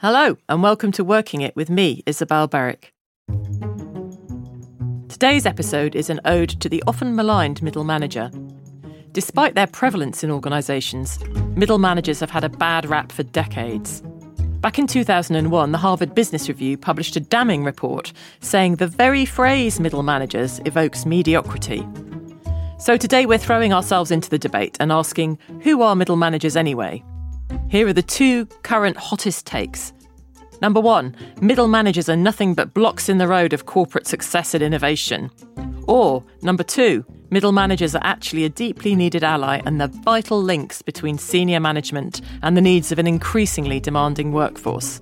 Hello, and welcome to Working It with me, Isabel Berwick. Today's episode is an ode to the often maligned middle manager. Despite their prevalence in organisations, middle managers have had a bad rap for decades. Back in 2001, the Harvard Business Review published a damning report saying the very phrase middle managers evokes mediocrity. So today we're throwing ourselves into the debate and asking who are middle managers anyway? Here are the two current hottest takes. Number one, middle managers are nothing but blocks in the road of corporate success and innovation. Or, number two, middle managers are actually a deeply needed ally and the vital links between senior management and the needs of an increasingly demanding workforce.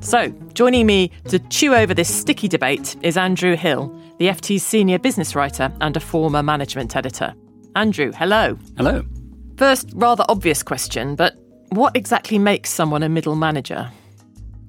So, joining me to chew over this sticky debate is Andrew Hill, the FT's senior business writer and a former management editor. Andrew, hello. Hello. First, rather obvious question, but what exactly makes someone a middle manager?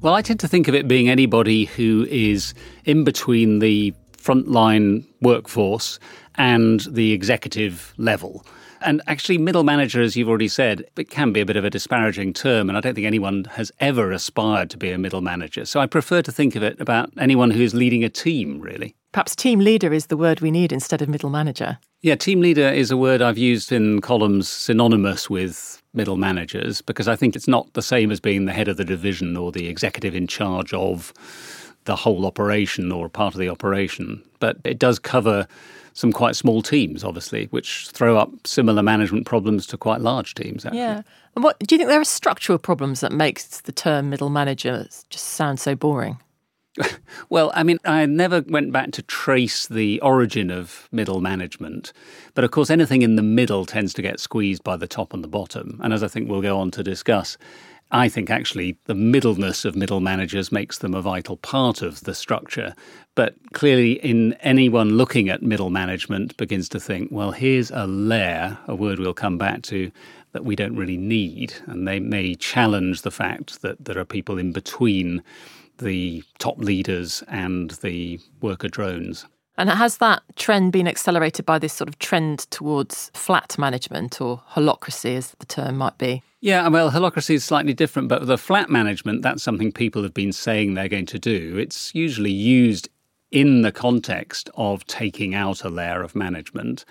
Well, I tend to think of it being anybody who is in between the frontline workforce and the executive level. And actually, middle manager, as you've already said, it can be a bit of a disparaging term, and I don't think anyone has ever aspired to be a middle manager. So I prefer to think of it about anyone who is leading a team, really. Perhaps team leader is the word we need instead of middle manager. Yeah, team leader is a word I've used in columns synonymous with middle managers because I think it's not the same as being the head of the division or the executive in charge of the whole operation or part of the operation. But it does cover some quite small teams, obviously, which throw up similar management problems to quite large teams. Actually. Yeah. And what do you think there are structural problems that makes the term middle manager just sound so boring? well, I mean, I never went back to trace the origin of middle management. But of course, anything in the middle tends to get squeezed by the top and the bottom. And as I think we'll go on to discuss, I think actually the middleness of middle managers makes them a vital part of the structure. But clearly, in anyone looking at middle management, begins to think, well, here's a layer, a word we'll come back to, that we don't really need. And they may challenge the fact that there are people in between the top leaders and the worker drones. And has that trend been accelerated by this sort of trend towards flat management or holacracy, as the term might be? Yeah, well, holacracy is slightly different, but the flat management, that's something people have been saying they're going to do. It's usually used in the context of taking out a layer of management.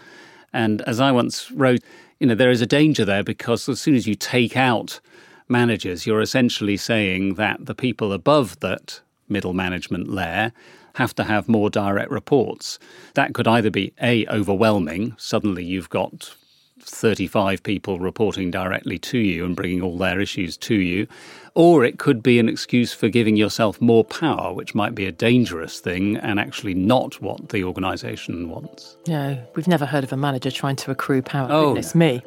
And as I once wrote, you know, there is a danger there because as soon as you take out managers, you're essentially saying that the people above that middle management layer have to have more direct reports. That could either be A, overwhelming, suddenly you've got 35 people reporting directly to you and bringing all their issues to you, or it could be an excuse for giving yourself more power, which might be a dangerous thing and actually not what the organisation wants. No, we've never heard of a manager trying to accrue power. Oh, Goodness me.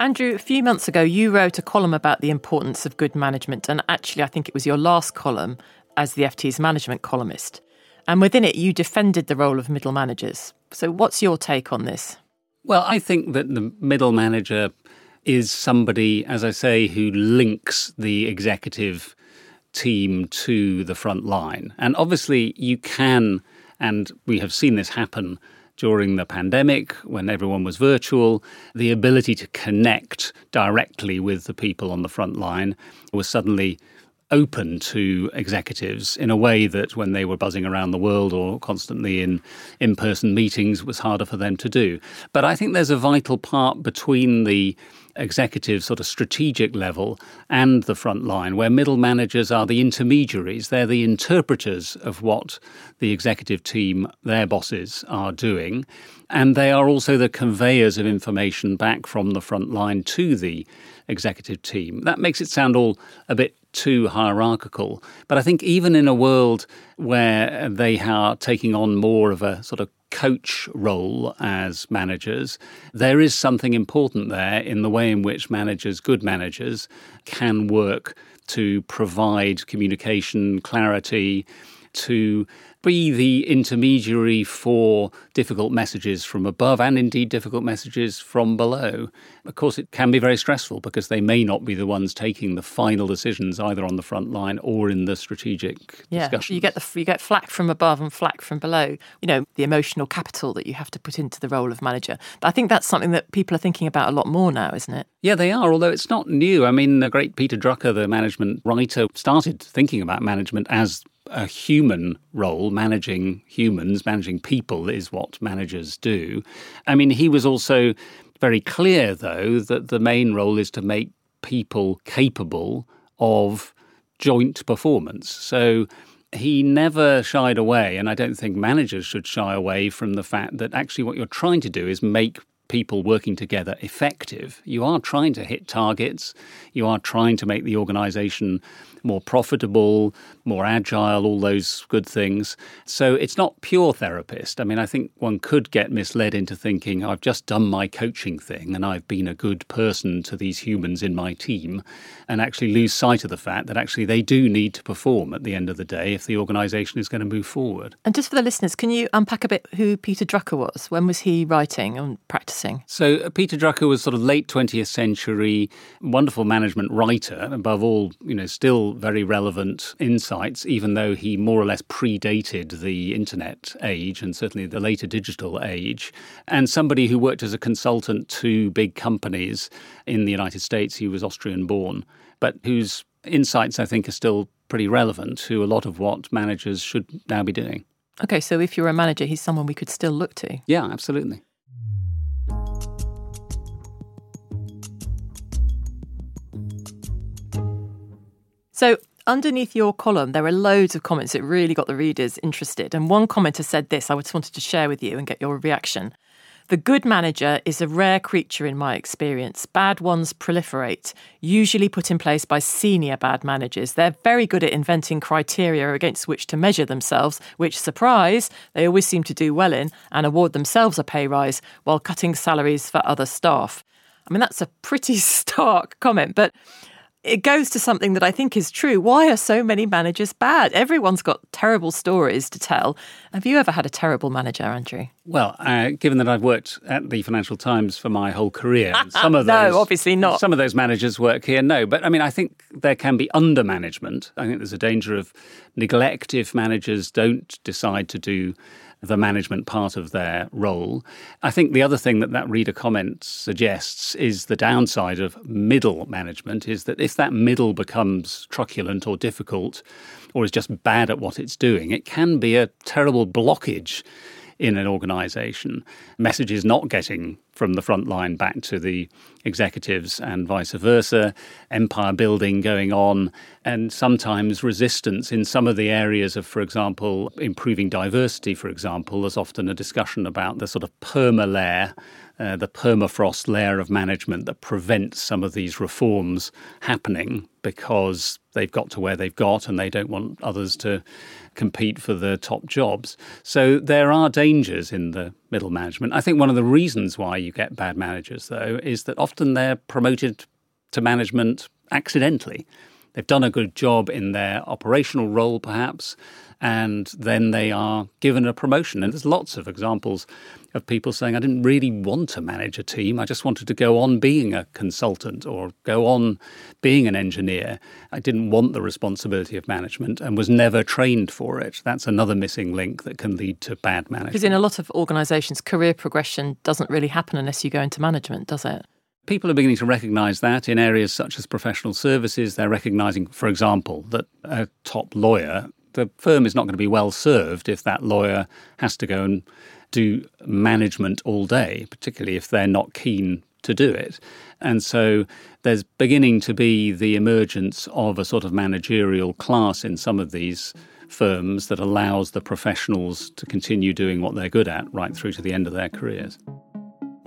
Andrew, a few months ago, you wrote a column about the importance of good management, and actually, I think it was your last column as the FT's management columnist. And within it, you defended the role of middle managers. So, what's your take on this? Well, I think that the middle manager is somebody, as I say, who links the executive team to the front line. And obviously, you can, and we have seen this happen during the pandemic when everyone was virtual, the ability to connect directly with the people on the front line was suddenly open to executives in a way that when they were buzzing around the world or constantly in in person meetings was harder for them to do. But I think there's a vital part between the executive sort of strategic level and the front line, where middle managers are the intermediaries. They're the interpreters of what the executive team, their bosses, are doing. And they are also the conveyors of information back from the front line to the executive team. That makes it sound all a bit too hierarchical. But I think even in a world where they are taking on more of a sort of coach role as managers, there is something important there in the way in which managers, good managers, can work to provide communication, clarity, to be the intermediary for difficult messages from above and indeed difficult messages from below. Of course, it can be very stressful because they may not be the ones taking the final decisions either on the front line or in the strategic yeah, discussions. You get the you get flack from above and flack from below. You know, the emotional capital that you have to put into the role of manager. But I think that's something that people are thinking about a lot more now, isn't it? Yeah, they are, although it's not new. I mean, the great Peter Drucker, the management writer, started thinking about management as a human role, managing humans, managing people is what managers do. I mean, he was also very clear, though, that the main role is to make people capable of joint performance. So he never shied away, and I don't think managers should shy away from the fact that actually what you're trying to do is make people working together effective. You are trying to hit targets, you are trying to make the organization more profitable, more agile, all those good things. So it's not pure therapist. I mean, I think one could get misled into thinking, I've just done my coaching thing and I've been a good person to these humans in my team, and actually lose sight of the fact that actually they do need to perform at the end of the day if the organisation is going to move forward. And just for the listeners, can you unpack a bit who Peter Drucker was? When was he writing and practicing? So, uh, Peter Drucker was sort of late 20th century, wonderful management writer, above all, you know, still very relevant insights, even though he more or less predated the internet age and certainly the later digital age. And somebody who worked as a consultant to big companies in the United States. He was Austrian born, but whose insights I think are still pretty relevant to a lot of what managers should now be doing. Okay, so if you're a manager, he's someone we could still look to. Yeah, absolutely. So, underneath your column, there are loads of comments that really got the readers interested. And one commenter said this I just wanted to share with you and get your reaction. The good manager is a rare creature in my experience. Bad ones proliferate, usually put in place by senior bad managers. They're very good at inventing criteria against which to measure themselves, which, surprise, they always seem to do well in and award themselves a pay rise while cutting salaries for other staff. I mean, that's a pretty stark comment, but it goes to something that I think is true. Why are so many managers bad? Everyone's got terrible stories to tell. Have you ever had a terrible manager, Andrew? Well, uh, given that I've worked at the Financial Times for my whole career, some of those, no, obviously not. Some of those managers work here, no. But I mean, I think there can be undermanagement. I think there's a danger of neglect if managers don't decide to do the management part of their role. I think the other thing that that reader comment suggests is the downside of middle management is that if that middle becomes truculent or difficult or is just bad at what it's doing, it can be a terrible blockage in an organization. Messages not getting from the front line back to the executives and vice versa, empire building going on, and sometimes resistance in some of the areas of, for example, improving diversity, for example. There's often a discussion about the sort of perma layer. Uh, the permafrost layer of management that prevents some of these reforms happening because they've got to where they've got and they don't want others to compete for the top jobs. So there are dangers in the middle management. I think one of the reasons why you get bad managers, though, is that often they're promoted to management accidentally. They've done a good job in their operational role, perhaps, and then they are given a promotion. And there's lots of examples of people saying, I didn't really want to manage a team. I just wanted to go on being a consultant or go on being an engineer. I didn't want the responsibility of management and was never trained for it. That's another missing link that can lead to bad management. Because in a lot of organisations, career progression doesn't really happen unless you go into management, does it? People are beginning to recognize that in areas such as professional services. They're recognizing, for example, that a top lawyer, the firm is not going to be well served if that lawyer has to go and do management all day, particularly if they're not keen to do it. And so there's beginning to be the emergence of a sort of managerial class in some of these firms that allows the professionals to continue doing what they're good at right through to the end of their careers.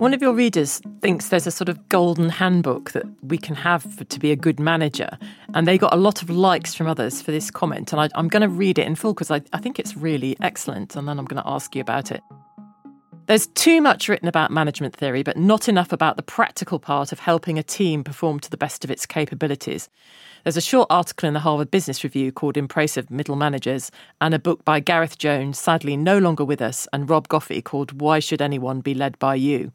One of your readers thinks there's a sort of golden handbook that we can have to be a good manager. And they got a lot of likes from others for this comment. And I, am going to read it in full because I, I think it's really excellent. And then I'm going to ask you about it. There's too much written about management theory, but not enough about the practical part of helping a team perform to the best of its capabilities. There's a short article in the Harvard Business Review called In Praise of Middle Managers, and a book by Gareth Jones, sadly no longer with us, and Rob Goffee called Why Should Anyone Be Led by You?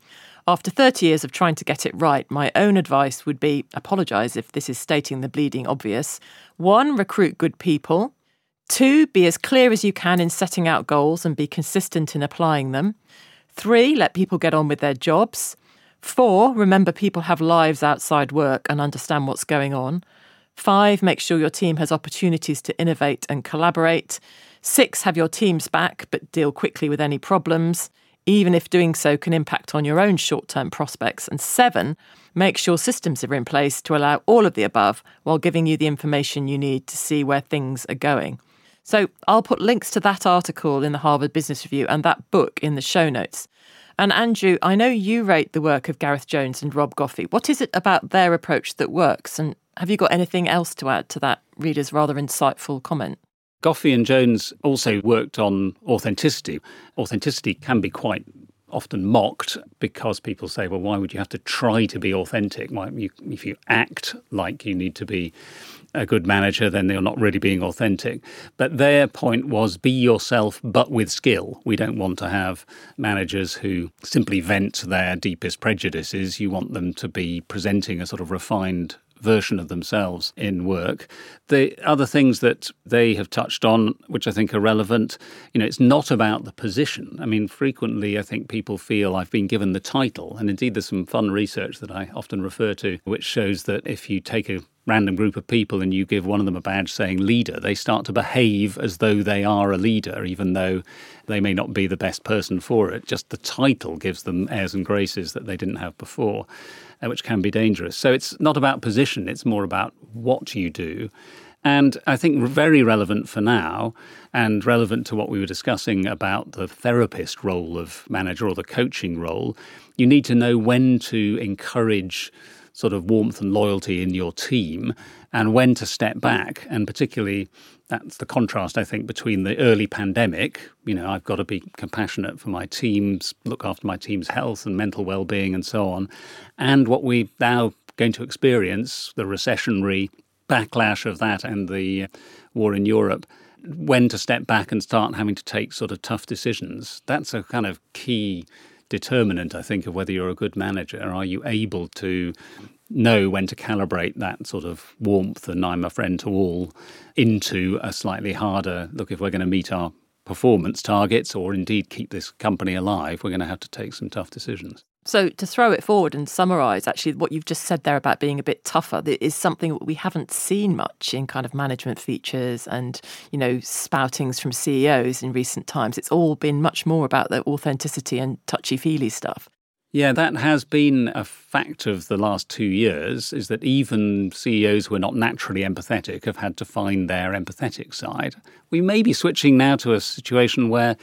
After 30 years of trying to get it right, my own advice would be apologise if this is stating the bleeding obvious. One, recruit good people. Two, be as clear as you can in setting out goals and be consistent in applying them. Three, let people get on with their jobs. Four, remember people have lives outside work and understand what's going on. Five, make sure your team has opportunities to innovate and collaborate. Six, have your teams back but deal quickly with any problems, even if doing so can impact on your own short term prospects. And seven, make sure systems are in place to allow all of the above while giving you the information you need to see where things are going. So I'll put links to that article in the Harvard Business Review and that book in the show notes. And Andrew, I know you rate the work of Gareth Jones and Rob Goffee. What is it about their approach that works? And have you got anything else to add to that reader's rather insightful comment? Goffee and Jones also worked on authenticity. Authenticity can be quite often mocked because people say, well, why would you have to try to be authentic? Why, you, if you act like you need to be a good manager, then they're not really being authentic. But their point was be yourself, but with skill. We don't want to have managers who simply vent their deepest prejudices. You want them to be presenting a sort of refined version of themselves in work. The other things that they have touched on, which I think are relevant, you know, it's not about the position. I mean, frequently I think people feel I've been given the title, and indeed there's some fun research that I often refer to, which shows that if you take a random group of people and you give one of them a badge saying leader, they start to behave as though they are a leader, even though they may not be the best person for it. Just the title gives them airs and graces that they didn't have before, uh, which can be dangerous. So it's not about position, it's more about what you do. And I think very relevant for now and relevant to what we were discussing about the therapist role of manager or the coaching role, you need to know when to encourage sort of warmth and loyalty in your team and when to step back. And particularly, that's the contrast, I think, between the early pandemic. You know, I've got to be compassionate for my teams, look after my team's health and mental well being, and so on. And what we're now going to experience the recessionary backlash of that and the war in Europe when to step back and start having to take sort of tough decisions. That's a kind of key determinant, I think, of whether you're a good manager. Are you able to know when to calibrate that sort of warmth and I'm a friend to all into a slightly harder look if we're going to meet our performance targets or indeed keep this company alive, we're going to have to take some tough decisions. So, to throw it forward and summarise, actually, what you've just said there about being a bit tougher is something we haven't seen much in kind of management features and, you know, spoutings from CEOs in recent times. It's all been much more about the authenticity and touchy feely stuff. Yeah, that has been a fact of the last two years, is that even CEOs who are not naturally empathetic have had to find their empathetic side. We may be switching now to a situation where,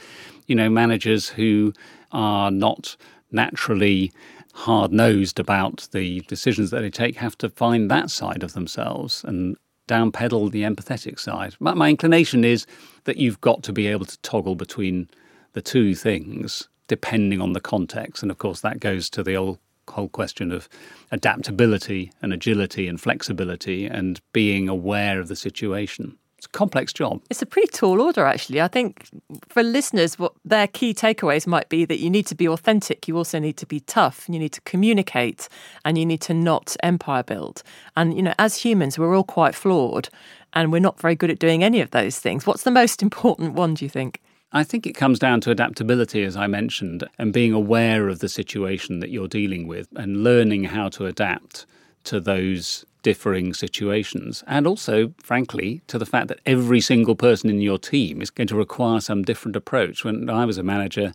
you know, managers who are not naturally hard nosed about the decisions that they take have to find that side of themselves and downpedal the empathetic side. My, my inclination is that you've got to be able to toggle between the two things depending on the context. And of course, that goes to the old whole question of adaptability and agility and flexibility and being aware of the situation. It's a complex job. It's a pretty tall order, actually. I think for listeners, what their key takeaways might be that you need to be authentic, you also need to be tough, you need to communicate, and you need to not empire build. And, you know, as humans, we're all quite flawed and we're not very good at doing any of those things. What's the most important one, do you think? I think it comes down to adaptability, as I mentioned, and being aware of the situation that you're dealing with and learning how to adapt to those differing situations. And also, frankly, to the fact that every single person in your team is going to require some different approach. When I was a manager,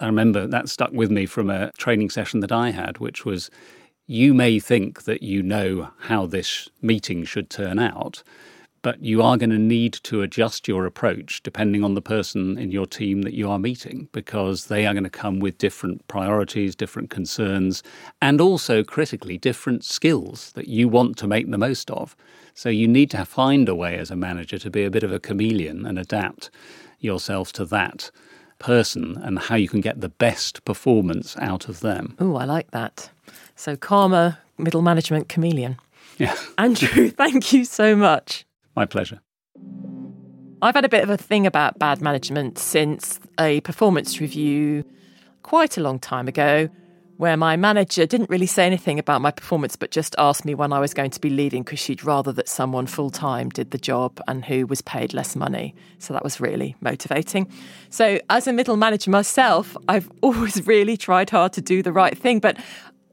I remember that stuck with me from a training session that I had, which was you may think that you know how this meeting should turn out, but you are going to need to adjust your approach depending on the person in your team that you are meeting because they are going to come with different priorities, different concerns, and also critically different skills that you want to make the most of. So you need to find a way as a manager to be a bit of a chameleon and adapt yourself to that person and how you can get the best performance out of them. Oh, I like that. So, karma, middle management chameleon. Yeah. Andrew, thank you so much. My pleasure. I've had a bit of a thing about bad management since a performance review quite a long time ago where my manager didn't really say anything about my performance, but just asked me when I was going to be leaving because she'd rather that someone full time did the job and who was paid less money. So that was really motivating. So, as a middle manager myself, I've always really tried hard to do the right thing, but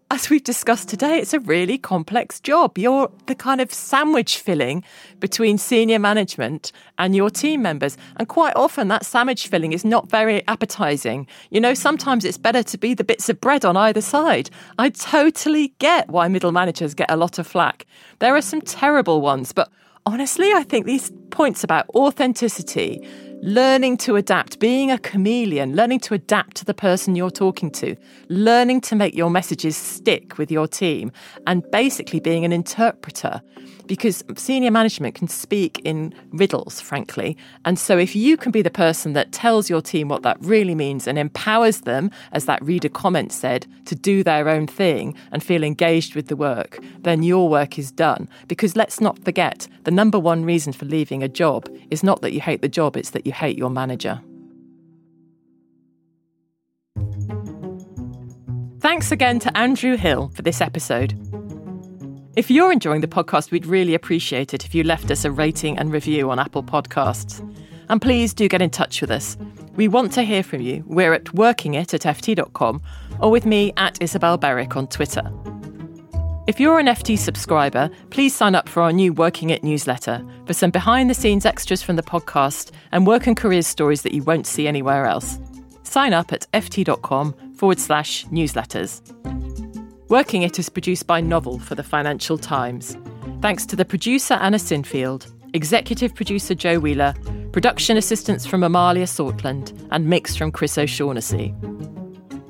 as we've discussed today, it's a really complex job. You're the kind of sandwich filling between senior management and your team members. And quite often, that sandwich filling is not very appetizing. You know, sometimes it's better to be the bits of bread on either side. I totally get why middle managers get a lot of flack. There are some terrible ones, but honestly, I think these points about authenticity, learning to adapt, being a chameleon, learning to adapt to the person you're talking to, learning to make your messages stick with your team, and basically being an interpreter. Because senior management can speak in riddles, frankly. And so, if you can be the person that tells your team what that really means and empowers them, as that reader comment said, to do their own thing and feel engaged with the work, then your work is done. Because let's not forget, the number one reason for leaving a job is not that you hate the job, it's that you hate your manager. Thanks again to Andrew Hill for this episode. If you're enjoying the podcast, we'd really appreciate it if you left us a rating and review on Apple Podcasts. And please do get in touch with us. We want to hear from you. We're at workingit at ft.com or with me at Isabel Berwick on Twitter. If you're an FT subscriber, please sign up for our new Working It newsletter for some behind the scenes extras from the podcast and work and careers stories that you won't see anywhere else. Sign up at ft.com forward slash newsletters. Working It is produced by Novel for the Financial Times. Thanks to the producer Anna Sinfield, executive producer Joe Wheeler, production assistance from Amalia Sortland, and mix from Chris O'Shaughnessy.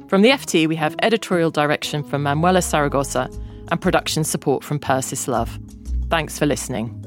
From the FT, we have editorial direction from Manuela Saragosa and production support from Persis Love. Thanks for listening.